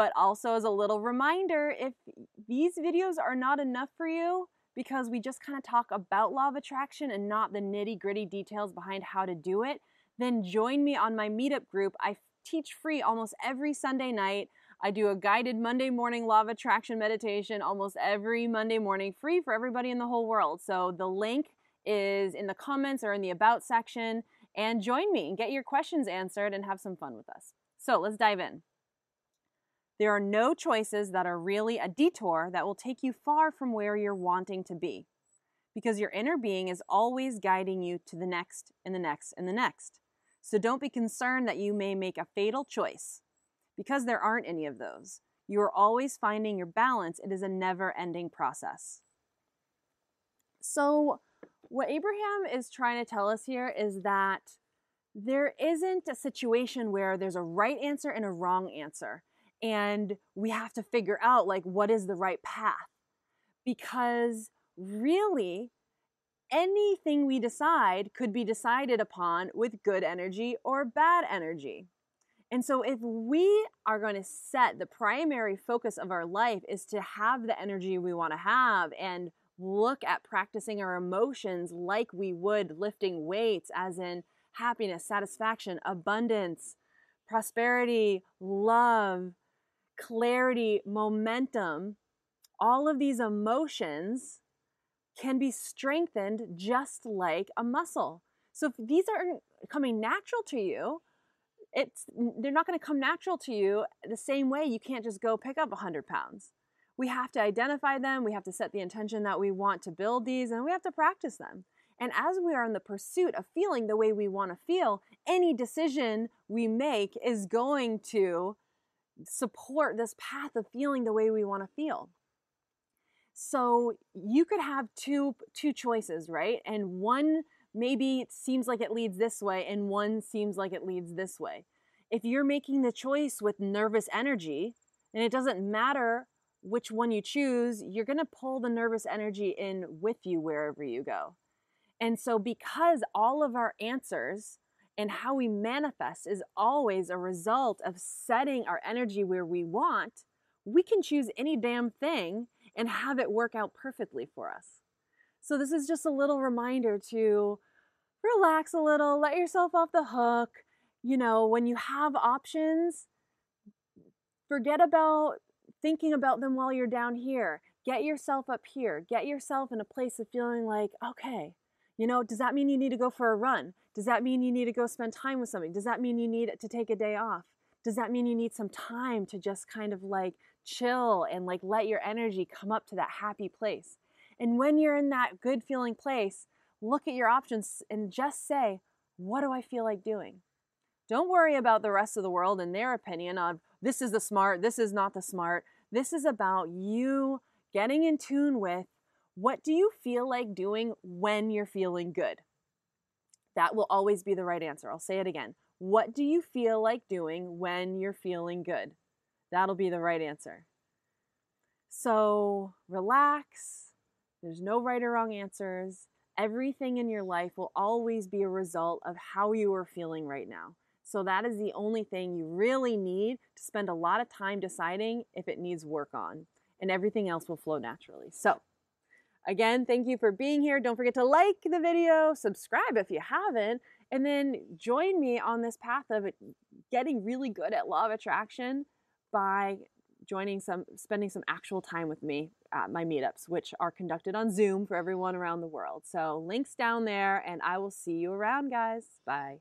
But also, as a little reminder, if these videos are not enough for you, because we just kind of talk about law of attraction and not the nitty gritty details behind how to do it, then join me on my meetup group. I teach free almost every Sunday night. I do a guided Monday morning law of attraction meditation almost every Monday morning, free for everybody in the whole world. So the link is in the comments or in the about section. And join me and get your questions answered and have some fun with us. So let's dive in. There are no choices that are really a detour that will take you far from where you're wanting to be. Because your inner being is always guiding you to the next and the next and the next. So don't be concerned that you may make a fatal choice, because there aren't any of those. You are always finding your balance. It is a never ending process. So, what Abraham is trying to tell us here is that there isn't a situation where there's a right answer and a wrong answer and we have to figure out like what is the right path. Because really anything we decide could be decided upon with good energy or bad energy. And so if we are going to set the primary focus of our life is to have the energy we want to have and look at practicing our emotions like we would lifting weights as in happiness satisfaction abundance prosperity love clarity, momentum, all of these emotions can be strengthened just like a muscle. So if these aren't coming natural to you, it's they're not going to come natural to you the same way you can't just go pick up 100 pounds. We have to identify them, we have to set the intention that we want to build these, and we have to practice them. And as we are in the pursuit of feeling the way we want to feel, any decision we make is going to support this path of feeling the way we want to feel. So you could have two two choices, right? And one maybe seems like it leads this way and one seems like it leads this way. If you're making the choice with nervous energy, and it doesn't matter which one you choose, you're going to pull the nervous energy in with you wherever you go. And so because all of our answers and how we manifest is always a result of setting our energy where we want, we can choose any damn thing and have it work out perfectly for us. So, this is just a little reminder to relax a little, let yourself off the hook. You know, when you have options, forget about thinking about them while you're down here. Get yourself up here. Get yourself in a place of feeling like, okay, you know, does that mean you need to go for a run? Does that mean you need to go spend time with somebody? Does that mean you need to take a day off? Does that mean you need some time to just kind of like chill and like let your energy come up to that happy place? And when you're in that good feeling place, look at your options and just say, what do I feel like doing? Don't worry about the rest of the world and their opinion of this is the smart, this is not the smart. This is about you getting in tune with what do you feel like doing when you're feeling good? That will always be the right answer. I'll say it again. What do you feel like doing when you're feeling good? That'll be the right answer. So relax. There's no right or wrong answers. Everything in your life will always be a result of how you are feeling right now. So that is the only thing you really need to spend a lot of time deciding if it needs work on, and everything else will flow naturally. So, Again, thank you for being here. Don't forget to like the video, subscribe if you haven't, and then join me on this path of getting really good at law of attraction by joining some spending some actual time with me at my meetups which are conducted on Zoom for everyone around the world. So links down there and I will see you around guys. Bye.